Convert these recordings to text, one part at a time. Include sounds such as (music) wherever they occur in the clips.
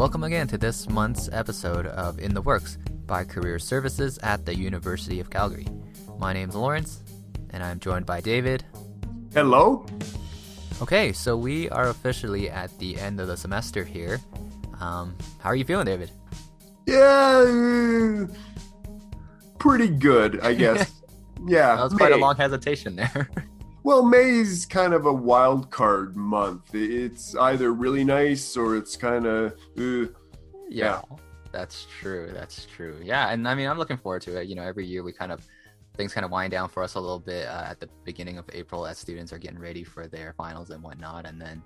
Welcome again to this month's episode of In the Works by Career Services at the University of Calgary. My name's Lawrence, and I'm joined by David. Hello. Okay, so we are officially at the end of the semester here. Um, how are you feeling, David? Yeah, pretty good, I guess. (laughs) yeah, that was quite a long hesitation there. (laughs) Well, May is kind of a wild card month. It's either really nice or it's kind of. Uh, yeah, yeah, that's true. That's true. Yeah, and I mean, I'm looking forward to it. You know, every year we kind of things kind of wind down for us a little bit uh, at the beginning of April as students are getting ready for their finals and whatnot, and then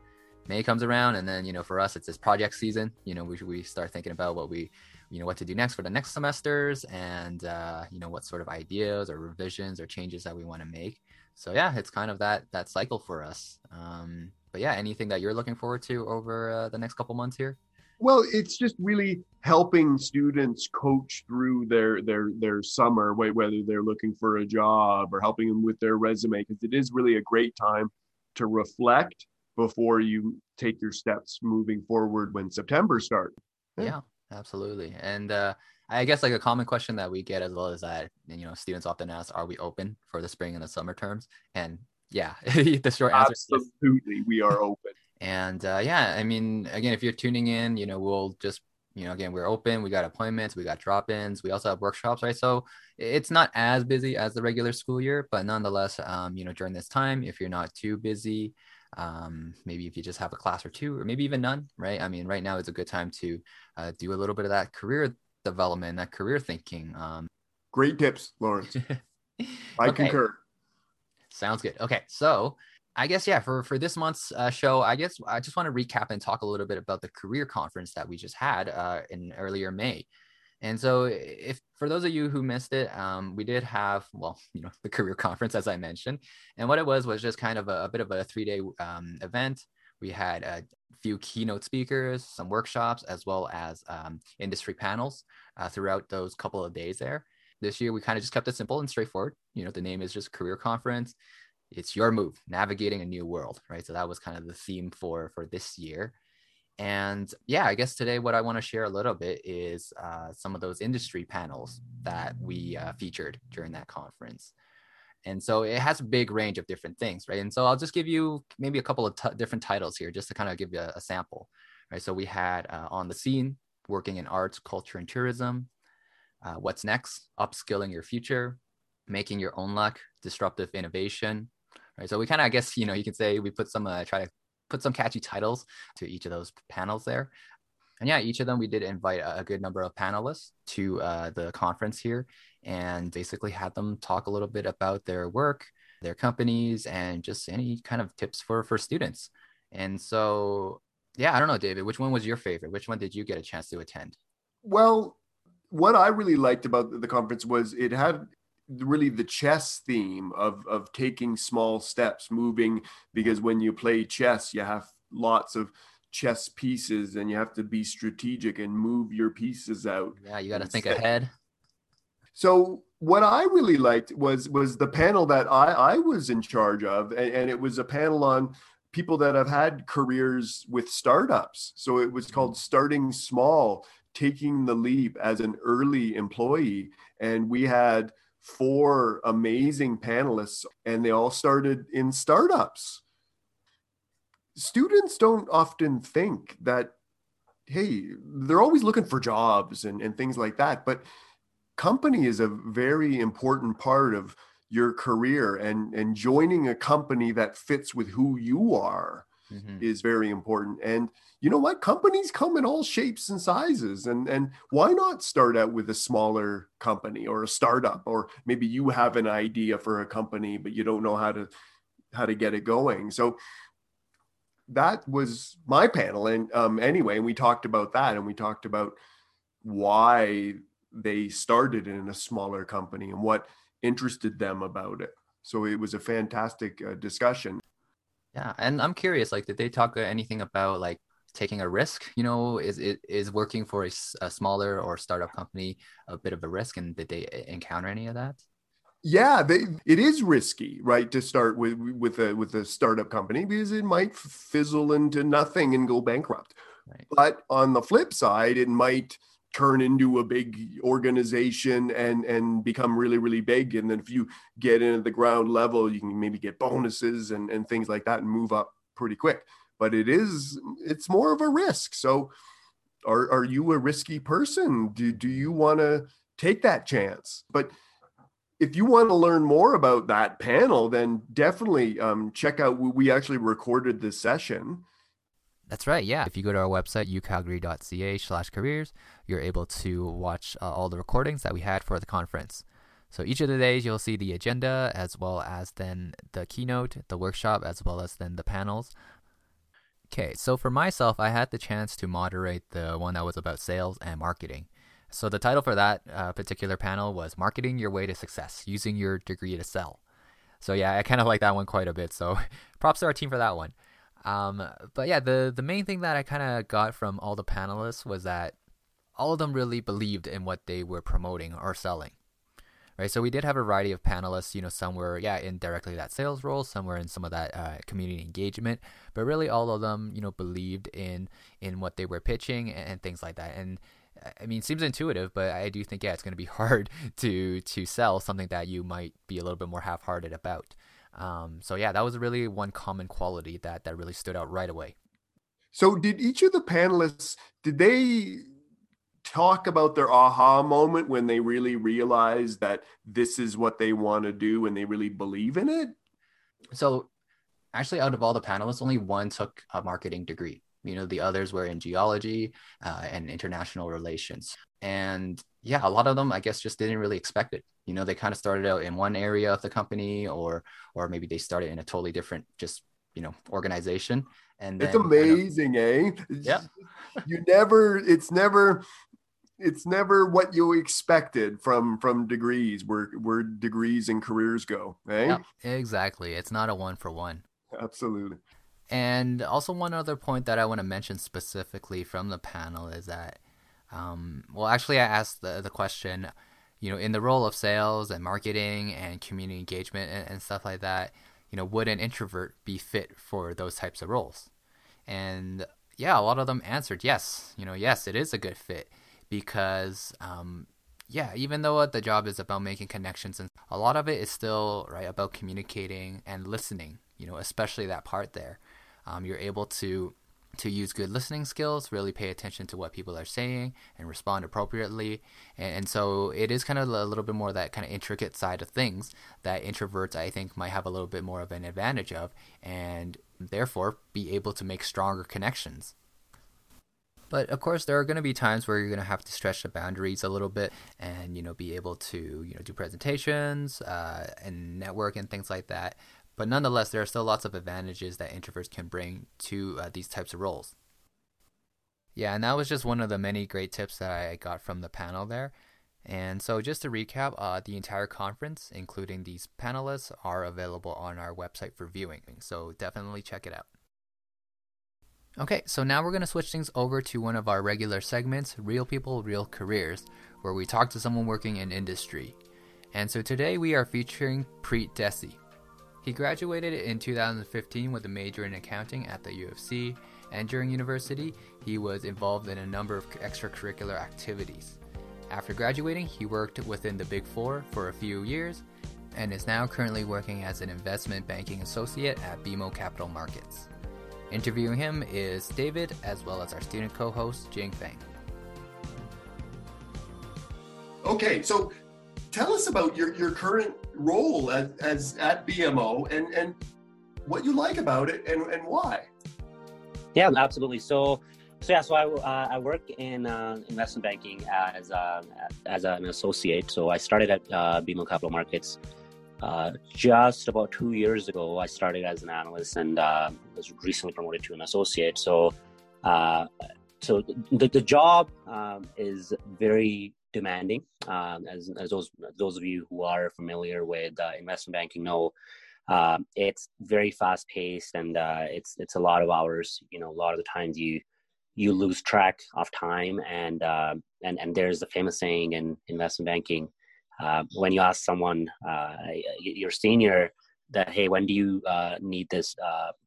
May comes around, and then you know, for us, it's this project season. You know, we we start thinking about what we you know what to do next for the next semesters and uh, you know what sort of ideas or revisions or changes that we want to make so yeah, it's kind of that that cycle for us. Um, but yeah, anything that you're looking forward to over uh, the next couple months here? Well, it's just really helping students coach through their their their summer, whether they're looking for a job or helping them with their resume, because it is really a great time to reflect before you take your steps moving forward when September starts. Yeah. yeah, absolutely. And uh, I guess like a common question that we get as well as that you know students often ask, "Are we open for the spring and the summer terms?" And yeah, (laughs) the short answer is absolutely, we are open. And uh, yeah, I mean, again, if you're tuning in, you know, we'll just you know, again, we're open. We got appointments, we got drop-ins, we also have workshops, right? So it's not as busy as the regular school year, but nonetheless, um, you know, during this time, if you're not too busy, um, maybe if you just have a class or two, or maybe even none, right? I mean, right now is a good time to uh, do a little bit of that career development, that career thinking. Um, Great tips, Lawrence. (laughs) I okay. concur. Sounds good. Okay, so I guess yeah, for for this month's uh, show, I guess I just want to recap and talk a little bit about the career conference that we just had uh, in earlier May. And so, if for those of you who missed it, um, we did have well, (laughs) you know, the career conference as I mentioned, and what it was was just kind of a, a bit of a three day um, event. We had a few keynote speakers, some workshops, as well as um, industry panels uh, throughout those couple of days there. This year, we kind of just kept it simple and straightforward. You know, the name is just Career Conference. It's your move, navigating a new world, right? So that was kind of the theme for for this year. And yeah, I guess today what I want to share a little bit is uh, some of those industry panels that we uh, featured during that conference. And so it has a big range of different things, right? And so I'll just give you maybe a couple of t- different titles here just to kind of give you a, a sample, right? So we had uh, on the scene, working in arts, culture, and tourism. Uh, what's next? Upskilling your future, making your own luck, disruptive innovation. Right. So we kind of, I guess, you know, you can say we put some, uh, try to put some catchy titles to each of those panels there. And yeah, each of them we did invite a, good number of panelists to uh, the conference here and basically had them talk a little bit about their work, their companies, and just any kind of tips for for students. And so yeah, I don't know, David. Which one was your favorite? Which one did you get a chance to attend? Well, what I really liked about the conference was it had really the chess theme of of taking small steps, moving because when you play chess, you have lots of chess pieces and you have to be strategic and move your pieces out. Yeah, you got to think ahead. So what I really liked was was the panel that I I was in charge of, and, and it was a panel on people that have had careers with startups. So it was mm-hmm. called Starting Small, taking the leap as an early employee. And we had four amazing panelists, and they all started in startups. Students don't often think that, hey, they're always looking for jobs and, and things like that. But company is a very important part of your career and and joining a company that fits with who you are mm-hmm. is very important and you know what companies come in all shapes and sizes and and why not start out with a smaller company or a startup or maybe you have an idea for a company but you don't know how to how to get it going so that was my panel and um anyway and we talked about that and we talked about why they started in a smaller company and what interested them about it. So it was a fantastic uh, discussion. Yeah, and I'm curious, like, did they talk anything about like taking a risk? You know, is it is working for a, a smaller or startup company a bit of a risk, and did they encounter any of that? Yeah they, it is risky right to start with with a with a startup company because it might fizzle into nothing and go bankrupt. Right. But on the flip side, it might turn into a big organization and and become really really big. And then if you get into the ground level you can maybe get bonuses and and things like that and move up pretty quick. But it is it's more of a risk. So are are you a risky person? Do do you want to take that chance? But if you want to learn more about that panel then definitely um, check out we actually recorded this session that's right. Yeah. If you go to our website, ucalgary.ca slash careers, you're able to watch uh, all the recordings that we had for the conference. So each of the days, you'll see the agenda as well as then the keynote, the workshop, as well as then the panels. Okay. So for myself, I had the chance to moderate the one that was about sales and marketing. So the title for that uh, particular panel was Marketing Your Way to Success Using Your Degree to Sell. So yeah, I kind of like that one quite a bit. So (laughs) props to our team for that one. Um, but yeah, the the main thing that I kind of got from all the panelists was that all of them really believed in what they were promoting or selling. Right, so we did have a variety of panelists. You know, some were yeah in directly that sales role, some were in some of that uh, community engagement, but really all of them, you know, believed in in what they were pitching and, and things like that. And I mean, it seems intuitive, but I do think yeah, it's going to be (laughs) hard to to sell something that you might be a little bit more half-hearted about. Um, so yeah, that was really one common quality that that really stood out right away. So did each of the panelists did they talk about their aha moment when they really realized that this is what they want to do and they really believe in it? So actually out of all the panelists only one took a marketing degree you know the others were in geology uh, and international relations. And yeah a lot of them i guess just didn't really expect it. You know they kind of started out in one area of the company or or maybe they started in a totally different just you know organization. And it's amazing kind of, eh? Yeah. you never it's never it's never what you expected from from degrees where where degrees and careers go eh? Yeah, exactly. It's not a one for one. Absolutely and also one other point that i want to mention specifically from the panel is that um, well actually i asked the, the question you know, in the role of sales and marketing and community engagement and, and stuff like that, you know, would an introvert be fit for those types of roles? And yeah, a lot of them answered yes. You know, yes, it is a good fit because, um, yeah, even though the job is about making connections, and a lot of it is still right about communicating and listening. You know, especially that part there. Um, you're able to to use good listening skills, really pay attention to what people are saying and respond appropriately. And, and, so it is kind of a little bit more that kind of intricate side of things that introverts, I think, might have a little bit more of an advantage of and therefore be able to make stronger connections. But of course, there are going to be times where you're going to have to stretch the boundaries a little bit, and you know, be able to you know do presentations uh, and network and things like that. But nonetheless, there are still lots of advantages that introverts can bring to uh, these types of roles. Yeah, and that was just one of the many great tips that I got from the panel there. And so, just to recap, uh, the entire conference, including these panelists, are available on our website for viewing. So, definitely check it out. Okay, so now we're going to switch things over to one of our regular segments Real People, Real Careers, where we talk to someone working in industry. And so today we are featuring Preet Desi. He graduated in 2015 with a major in accounting at the U of C, and during university, he was involved in a number of extracurricular activities. After graduating, he worked within the Big Four for a few years and is now currently working as an investment banking associate at BMO Capital Markets. Interviewing him is David, as well as our student co host, Jing Feng. Okay, so tell us about your, your current role as, as at BMO and, and what you like about it and, and why. Yeah, absolutely. So, so yeah, so I, uh, I work in uh, investment banking as uh, as an associate. So I started at uh, BMO Capital Markets uh, just about two years ago. I started as an analyst and uh, was recently promoted to an associate. So, so the, the job um, is very demanding. Um, as, as those those of you who are familiar with uh, investment banking know, uh, it's very fast paced and uh, it's it's a lot of hours. You know, a lot of the times you you lose track of time and uh, and and there's the famous saying in investment banking uh, when you ask someone your senior that hey when do you need this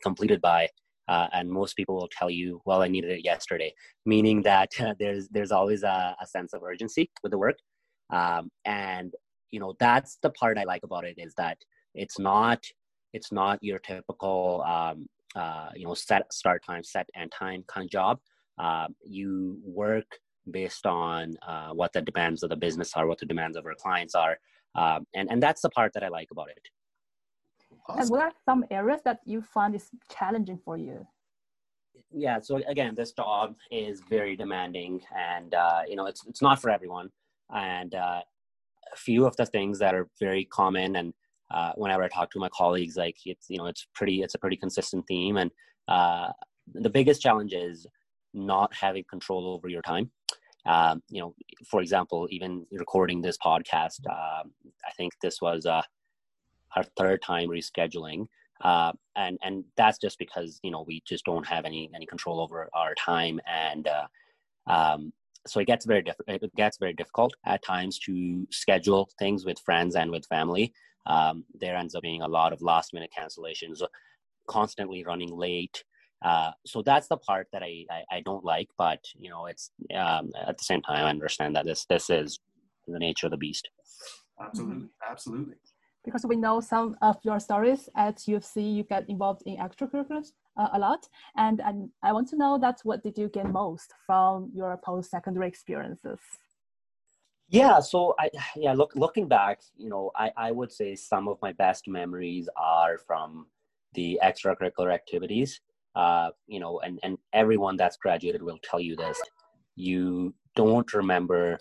completed by uh, and most people will tell you, "Well, I needed it yesterday," meaning that (laughs) there's there's always a, a, sense of urgency with the work, um, and you know that's the part I like about it is that it's not it's not your typical um, uh, you know set start time, set and time kind of job. Uh, you work based on uh, what the demands of the business are, what the demands of our clients are, um, and and that's the part that I like about it. Awesome. And what are some areas that you find is challenging for you? Yeah, so again, this job is very demanding, and uh, you know it's it's not for everyone. And uh, a few of the things that are very common, and uh, whenever I talk to my colleagues, like it's you know it's pretty it's a pretty consistent theme, and uh, the biggest challenge is not having control over your time. Um, you know, for example, even recording this podcast, uh, I think this was uh, our third time rescheduling uh, and and that's just because you know we just don't have any any control over our time and uh, um, so it gets very diff- it gets very difficult at times to schedule things with friends and with family. Um, there ends up being a lot of last minute cancellations constantly running late. Uh, so that's the part that I, I, I don't like but you know it's um, at the same time i understand that this this is the nature of the beast. Absolutely. Absolutely because we know some of your stories at U of C, you get involved in extracurriculars uh, a lot. And, and I want to know that what did you gain most from your post-secondary experiences? Yeah, so I yeah, look looking back, you know, I, I would say some of my best memories are from the extracurricular activities. Uh, you know, and, and everyone that's graduated will tell you this. You don't remember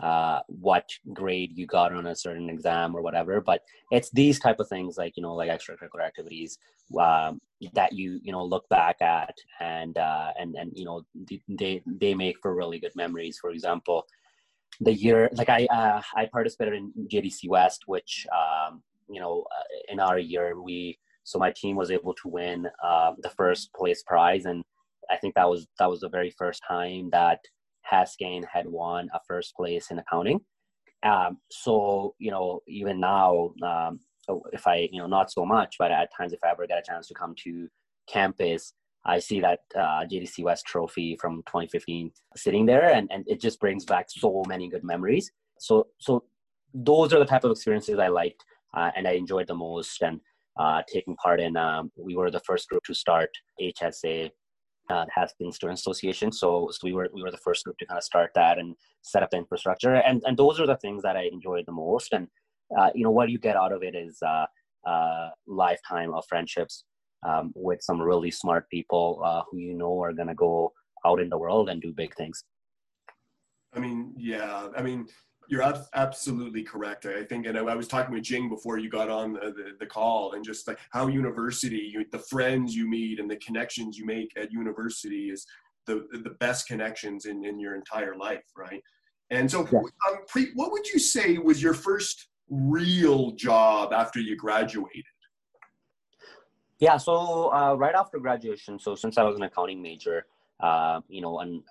uh, what grade you got on a certain exam or whatever but it's these type of things like you know like extracurricular activities um, that you you know look back at and uh, and and you know they they make for really good memories. For example the year like i uh, i participated in jdc west which um, you know uh, in our year we so my team was able to win uh, the first place prize. And i think that was that was the very first time that Haskayne had won a first place in accounting. Um, so, you know, even now, um, if I, you know, not so much, but at times if I ever get a chance to come to campus, I see that uh, JDC West trophy from 2015 sitting there, and, and it just brings back so many good memories. So, so those are the type of experiences I liked uh, and I enjoyed the most. And uh, taking part in, um, we were the first group to start HSA uh, been Student Association. So, so we were we were the first group to kind of start that and set up the infrastructure. And and those are the things that I enjoyed the most. And uh, you know what you get out of it is uh, uh, lifetime of friendships um, with some really smart people uh, who you know are going to go out in the world and do big things. I mean, yeah. I mean, you're ab- absolutely correct. I think, and I, I, was talking with Jing before you got on the, the, the, call, and just like how university, you, the friends you meet and the connections you make at university is the the best connections in in your entire life, right? And so, yeah. um, Preet, what would you say was your first real job after you graduated? Yeah, so uh, right after graduation, so since I was an accounting major, uh, you know, and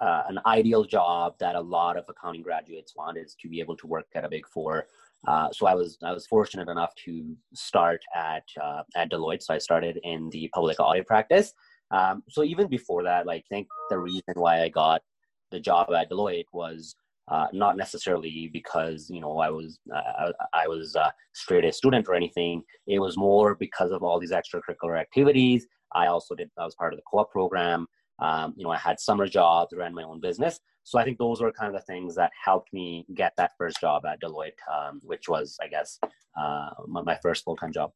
uh, an ideal job that a lot of accounting graduates want is to be able to work at a big four. Uh, so I was I was fortunate enough to start at uh, at Deloitte. So I started in the public audit practice. Um, so even before that, like I think the reason why I got the job at Deloitte was uh, not necessarily because you know I was uh, I was uh, straight A student or anything. It was more because of all these extracurricular activities. I also did I was part of the co-op program. Um, you know, I had summer jobs, ran my own business. So I think those were kind of the things that helped me get that first job at Deloitte, um, which was, I guess, uh, my, my, first full time job.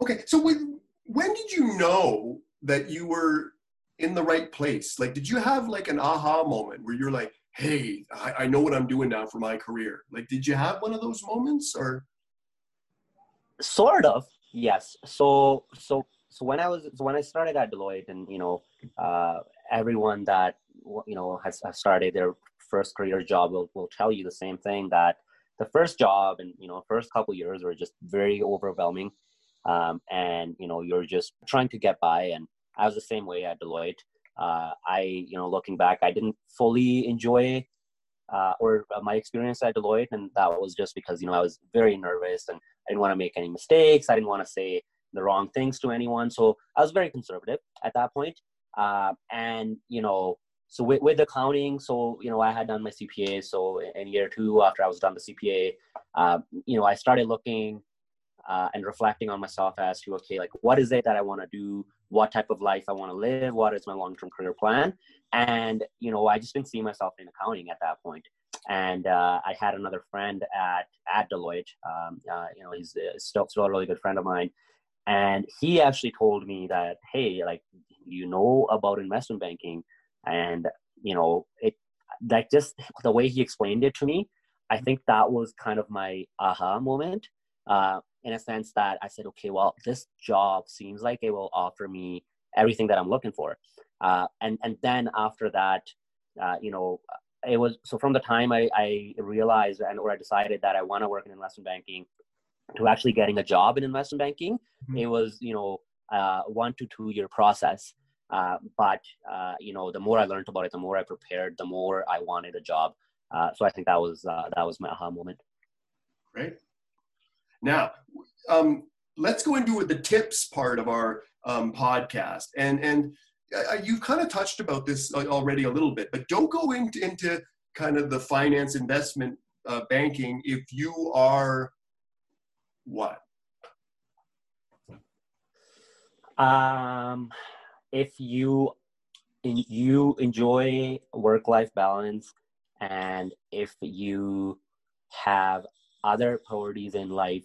Okay, so when when did you know that you were in the right place? Like, did you have like an aha moment where you're like, "Hey, I, I know what I'm doing now for my career"? Like, did you have one of those moments, or? Sort of, yes. So, so so when I was so when I started at Deloitte, and you know, uh, everyone that you know has, has, started their first career job will, will tell you the same thing that the first job and you know first couple years were just very overwhelming, um, and you know you're just trying to get by. And I was the same way at Deloitte. Uh, I you know looking back, I didn't fully enjoy uh, or uh, my experience at Deloitte, and that was just because you know I was very nervous and I didn't want to make any mistakes. I didn't want to say the wrong things to anyone. So I was very conservative at that point. Uh, and you know, so with, with accounting, so you know, I had done my CPA. So in year two, after I was done the CPA, uh, you know, I started looking uh, and reflecting on myself as to okay, like what is it that I want to do? What type of life I want to live? What is my long-term career plan? And you know, I just didn't see myself in accounting at that point. And uh, I had another friend at at Deloitte. Um, uh, you know, he's uh, still still a really good friend of mine, and he actually told me that hey, like you know about investment banking, and you know it that just the way he explained it to me. I think that was kind of my aha moment. Uh, in a sense that I said, okay, well, this job seems like it will offer me everything that I'm looking for. Uh, and and then after that, uh, you know, it was so from the time I, I realized and or I decided that I want to work in investment banking to actually getting a job in investment banking, mm-hmm. it was you know uh, one to two year process. Uh, but uh, you know, the more I learned about it, the more I prepared, the more I wanted a job. Uh, so I think that was uh, that was my aha moment. Great. Now, um, let's go into the tips part of our um, podcast. And and you've kind of touched about this already a little bit, but don't go into, into kind of the finance investment uh, banking if you are what? Um, if you you enjoy work life balance and if you have other priorities in life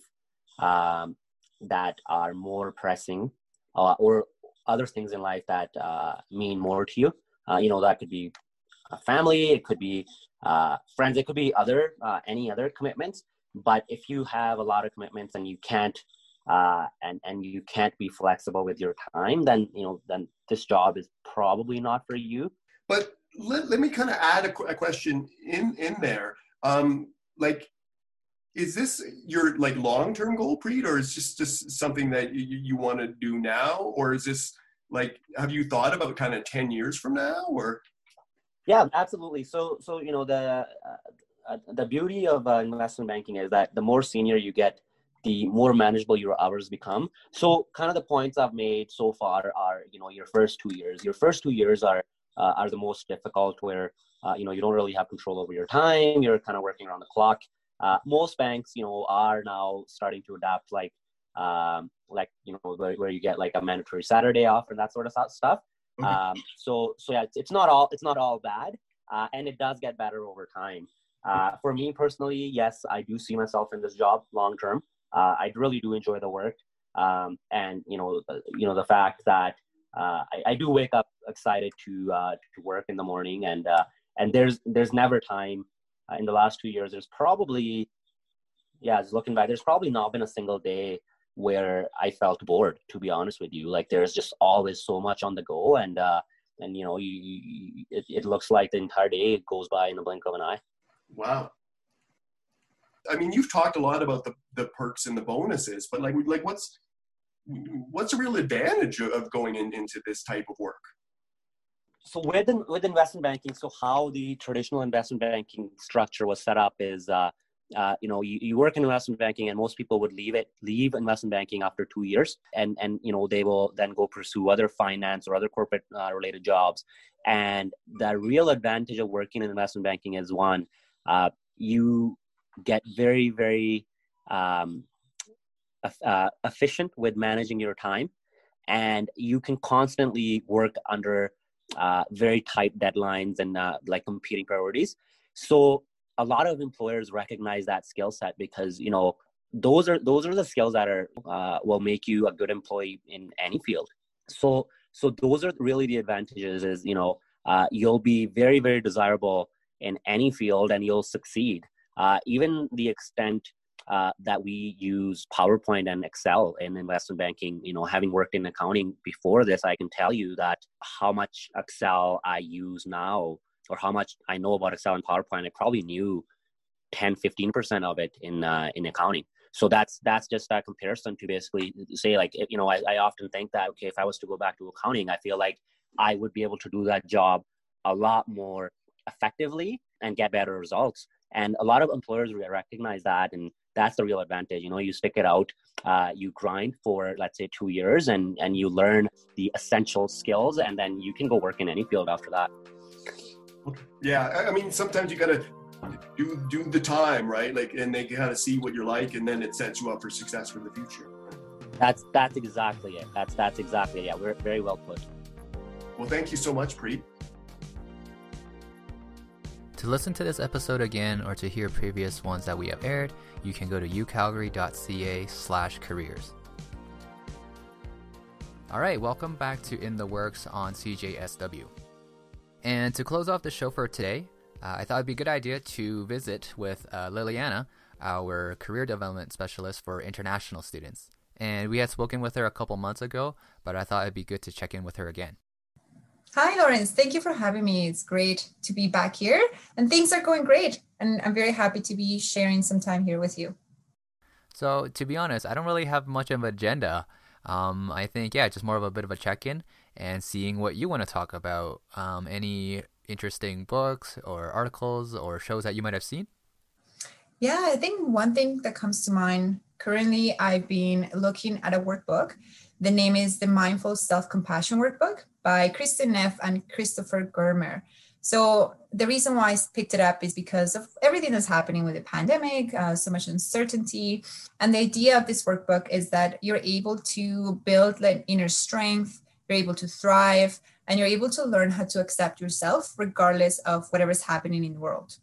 um, that are more pressing uh, or other things in life that uh, mean more to you. Uh, you know, that could be a family, it could be uh, friends, it could be other uh, any other commitments. But if you have a lot of commitments and you can't uh, and and you can't be flexible with your time, then you know then this job is probably not for you. But let, let me kind of add a, a question in in there. Um, like is this your like long-term goal preet or is this just something that you, you want to do now or is this like have you thought about kind of 10 years from now or yeah absolutely so so you know the uh, the beauty of uh, investment banking is that the more senior you get the more manageable your hours become so kind of the points i've made so far are you know your first two years your first two years are uh, are the most difficult where uh, you know you don't really have control over your time you're kind of working around the clock uh, most banks, you know, are now starting to adapt like, um, like you know, where, where, you get like a mandatory Saturday off and that sort of stuff. Okay. Um, so, so yeah, it's, it's, not all it's not all bad, uh, and it does get better over time. Uh, for me personally, yes, I do see myself in this job long term. Uh, I really do enjoy the work, um, and you know, uh, you know, the fact that uh, I, I, do wake up excited to to work in the morning, and and there's there's never time uh, in the last two years, there's probably, yeah, just looking back, there's probably not been a single day where I felt bored. To be honest with you, like there's just always so much on the go, and uh, and you know, you, you it, it looks like the entire day goes by in the blink of an eye. Wow. I mean, you've talked a lot about the, the perks and the bonuses, but like, like what's what's a real advantage of going in, into this type of work? so with with investment banking, so how the traditional investment banking structure was set up is, uh, uh, you know, you, you work in investment banking, and most people would leave it leave investment banking after two years, and and you know they will then go pursue other finance or other corporate uh, related jobs. And the real advantage of working in investment banking is one, uh, you get very very um, uh, efficient with managing your time, and you can constantly work under uh, very tight deadlines and uh, like competing priorities. So a lot of employers recognize that skill set because you know those are those are the skills that are uh, will make you a good employee in any field. So so those are really the advantages. Is you know uh, you'll be very very desirable in any field and you'll succeed. Uh, even the extent uh, that we use PowerPoint and Excel in investment banking. You know, having worked in accounting before this, I can tell you that how much Excel I use now or how much I know about Excel and PowerPoint, I probably knew 10, 15% of it in, uh, in accounting. So that's, that's just a comparison to basically say like, you know, I, I often think that, okay, if I was to go back to accounting, I feel like I would be able to do that job a lot more effectively and get better results. And a lot of employers recognize that. And that's the real advantage you know you stick it out uh, you grind for let's say two years and and you learn the essential skills and then you can go work in any field after that. Yeah i mean sometimes you gotta do do the time right? Like and they kind of see what you're like and then it sets you up for success for the future. That's that's exactly it. That's that's exactly it. Yeah we're very well put. Well thank you so much preet to listen to this episode again or to hear previous ones that we have aired, you can go to ucalgary.ca slash careers. All right, welcome back to In the Works on CJSW. And to close off the show for today, uh, I thought it'd be a good idea to visit with uh, Liliana, our career development specialist for international students. And we had spoken with her a couple months ago, but I thought it'd be good to check in with her again. Hi, Lawrence. Thank you for having me. It's great to be back here, and things are going great. And I'm very happy to be sharing some time here with you. So, to be honest, I don't really have much of an agenda. Um, I think, yeah, just more of a bit of a check in and seeing what you want to talk about. Um, any interesting books or articles or shows that you might have seen? Yeah, I think one thing that comes to mind currently, I've been looking at a workbook. The name is the Mindful Self Compassion Workbook by Kristin Neff and Christopher Germer. So the reason why I picked it up is because of everything that's happening with the pandemic, uh, so much uncertainty. And the idea of this workbook is that you're able to build like inner strength, you're able to thrive, and you're able to learn how to accept yourself regardless of whatever's happening in the world.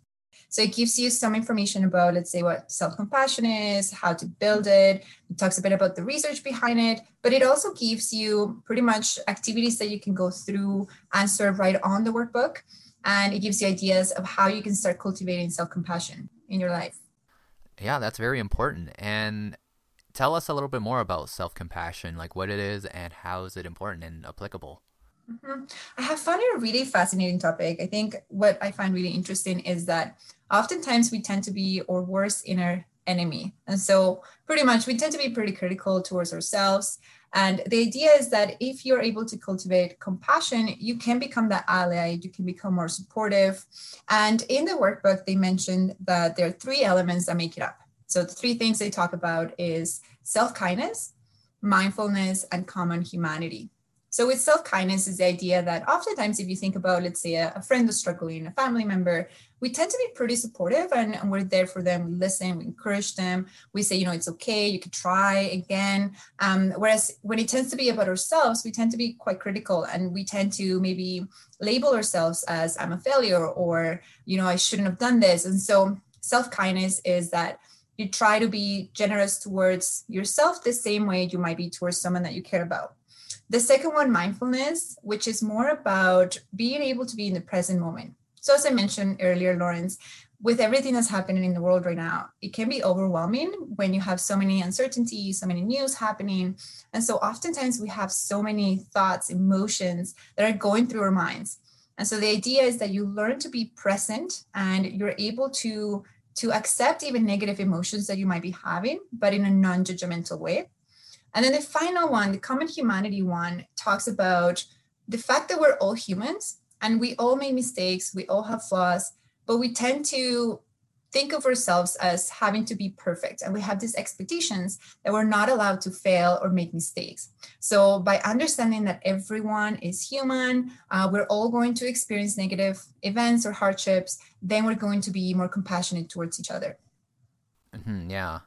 So it gives you some information about, let's say, what self compassion is, how to build it. It talks a bit about the research behind it, but it also gives you pretty much activities that you can go through and serve right on the workbook. And it gives you ideas of how you can start cultivating self compassion in your life. Yeah, that's very important. And tell us a little bit more about self compassion, like what it is and how is it important and applicable. Mm-hmm. I have found it a really fascinating topic. I think what I find really interesting is that oftentimes we tend to be our worst inner enemy. And so, pretty much, we tend to be pretty critical towards ourselves. And the idea is that if you're able to cultivate compassion, you can become that ally, you can become more supportive. And in the workbook, they mentioned that there are three elements that make it up. So, the three things they talk about is self kindness, mindfulness, and common humanity. So with self-kindness is the idea that oftentimes if you think about, let's say a, a friend is struggling, a family member, we tend to be pretty supportive and, and, we're there for them. We listen, we encourage them. We say, you know, it's okay, you could try again. Um, whereas when it tends to be about ourselves, we tend to be quite critical and we tend to maybe label ourselves as I'm a failure or, you know, I shouldn't have done this. And so self-kindness is that you try to be generous towards yourself the same way you might be towards someone that you care about. The second one, mindfulness, which is more about being able to be in the present moment. So, as I mentioned earlier, Lawrence, with everything that's happening in the world right now, it can be overwhelming when you have so many uncertainties, so many news happening. And so, oftentimes, we have so many thoughts, emotions that are going through our minds. And so, the idea is that you learn to be present and you're able to to accept even negative emotions that you might be having, but in a non judgmental way. And then the final one, the common humanity one, talks about the fact that we're all humans and we all make mistakes, we all have flaws, but we tend to think of ourselves as having to be perfect. And we have these expectations that we're not allowed to fail or make mistakes. So, by understanding that everyone is human, uh, we're all going to experience negative events or hardships, then we're going to be more compassionate towards each other. Mm-hmm, yeah,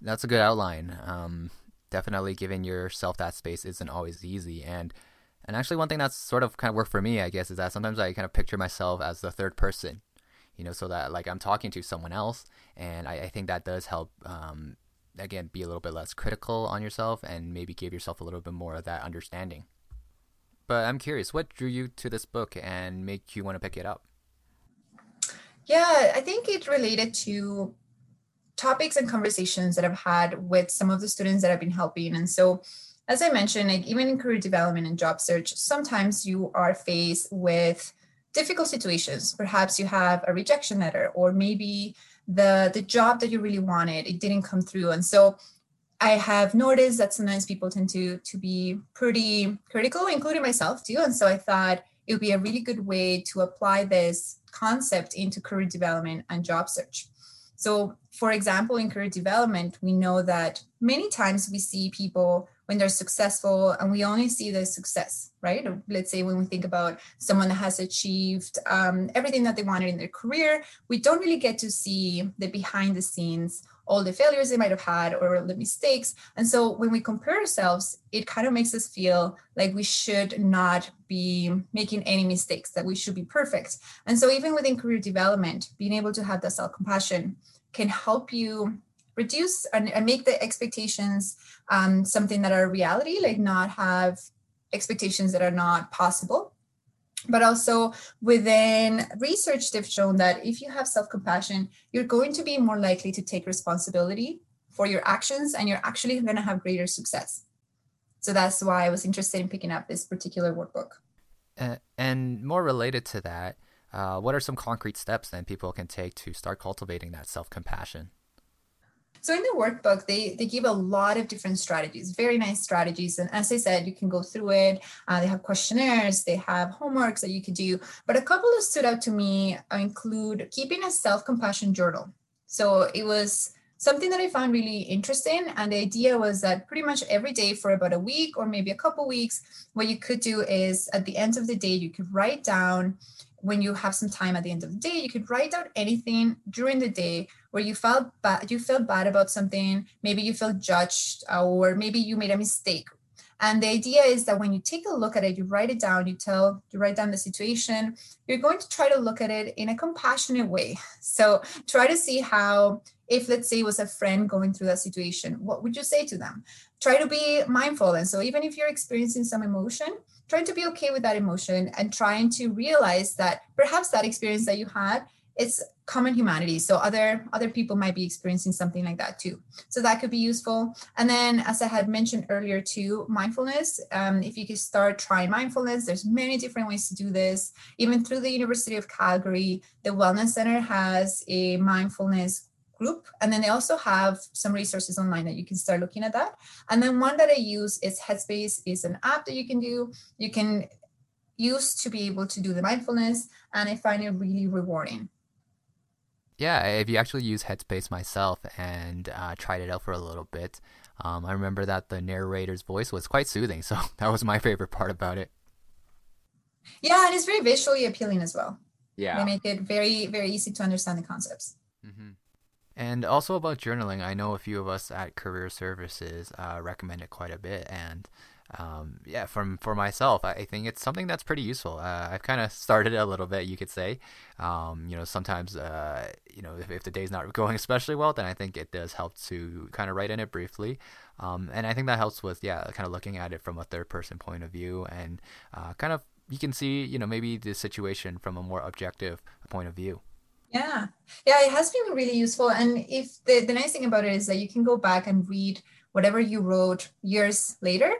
that's a good outline. Um, definitely giving yourself that space isn't always easy. And and actually, one thing that's sort of kind of worked for me, I guess, is that sometimes I kind of picture myself as the third person, you know, so that like I'm talking to someone else, and I, I think that does help. Um, again, be a little bit less critical on yourself and maybe give yourself a little bit more of that understanding. But I'm curious, what drew you to this book and make you want to pick it up? Yeah, I think it related to topics and conversations that I've had with some of the students that I've been helping. And so, as I mentioned, like even in career development and job search, sometimes you are faced with difficult situations. Perhaps you have a rejection letter, or maybe the the job that you really wanted it didn't come through. And so, I have noticed that sometimes people tend to to be pretty critical, including myself too. And so I thought it would be a really good way to apply this concept into career development and job search. So, for example, in career development, we know that many times we see people when they're successful and we only see the success, right? Let's say when we think about someone that has achieved um, everything that they wanted in their career, we don't really get to see the behind the scenes all the failures they might have had or the mistakes. And so when we compare ourselves, it kind of makes us feel like we should not be making any mistakes, that we should be perfect. And so even within career development, being able to have that self compassion can help you reduce and, and make the expectations um, something that are reality, like not have expectations that are not possible but also within research they've shown that if you have self-compassion you're going to be more likely to take responsibility for your actions and you're actually going to have greater success. So that's why i was interested in picking up this particular workbook. Uh, and more related to that uh, what are some concrete steps then people can take to start cultivating that self-compassion so in the workbook, they they give a lot of different strategies, very nice strategies. And as I said, you can go through it. Uh, they have questionnaires, they have homeworks that you could do. But a couple that stood out to me include keeping a self compassion journal. So it was something that I found really interesting. And the idea was that pretty much every day for about a week or maybe a couple weeks, what you could do is at the end of the day, you could write down when you have some time at the end of the day, you could write out anything during the day where you felt bad, you felt bad about something, maybe you felt judged, uh, or maybe you made a mistake. And the idea is that when you take a look at it, you write it down, you tell, you write down the situation, you're going to try to look at it in a compassionate way. So try to see how, if let's say it was a friend going through that situation, what would you say to them? Try to be mindful. And so even if you're experiencing some emotion, trying to be okay with that emotion and trying to realize that perhaps that experience that you had it's common humanity. So other other people might be experiencing something like that too. So that could be useful. And then as i had mentioned earlier too mindfulness um, if you could start trying mindfulness there's many different ways to do this. Even through the university of calgary the wellness center has a mindfulness group. And then they also have some resources online that you can start looking at that. And then one that I use is Headspace is an app that you can do. You can use to be able to do the mindfulness. And I find it really rewarding. Yeah, if you actually use Headspace myself and uh, tried it out for a little bit, um, I remember that the narrator's voice was quite soothing. (laughs) So that was my favorite part about it. Yeah, and it's very visually appealing as well. Yeah. They make it very, very easy to understand the concepts. Mm-hmm. And also about journaling, I know a few of us at Career Services uh, recommend it quite a bit. And um, yeah, from for myself, I think it's something that's pretty useful. Uh, I've kind of started a little bit, you could say. Um, you know, sometimes uh, you know if, if the day's not (laughs) going especially well, then I think it does help to kind of write in it briefly. Um, and I think that helps with yeah, kind of looking at it from a third person point of view and uh, kind of you can see you know maybe the situation from a more objective point of view. Yeah. Yeah, it has been really useful. And if the, the nice thing about it is that you can go back and read whatever you wrote years later,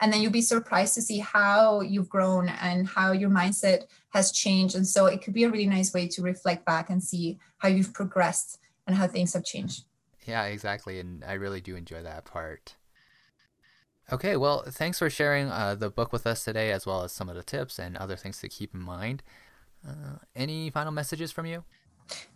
and then you'll be surprised to see how you've grown and how your mindset has changed. And so it could be a really nice way to reflect back and see how you've progressed and how things have changed. Yeah, exactly. And I really do enjoy that part. Okay, well, thanks for sharing uh, the book with us today, as well as some of the tips and other things to keep in mind. Uh, any final messages from you?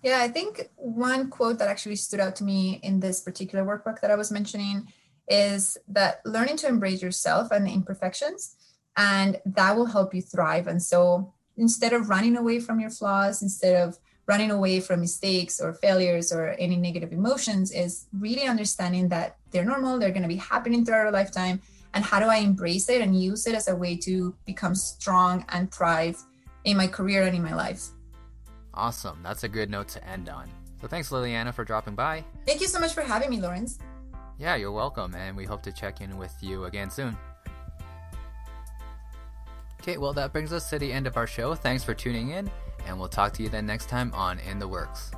Yeah, I think one quote that actually stood out to me in this particular workbook that I was mentioning is that learning to embrace yourself and the imperfections, and that will help you thrive. And so instead of running away from your flaws, instead of running away from mistakes or failures or any negative emotions, is really understanding that they're normal, they're going to be happening throughout our lifetime. And how do I embrace it and use it as a way to become strong and thrive in my career and in my life? Awesome. That's a good note to end on. So thanks, Liliana, for dropping by. Thank you so much for having me, Lawrence. Yeah, you're welcome, and we hope to check in with you again soon. Okay, well, that brings us to the end of our show. Thanks for tuning in, and we'll talk to you then next time on In the Works.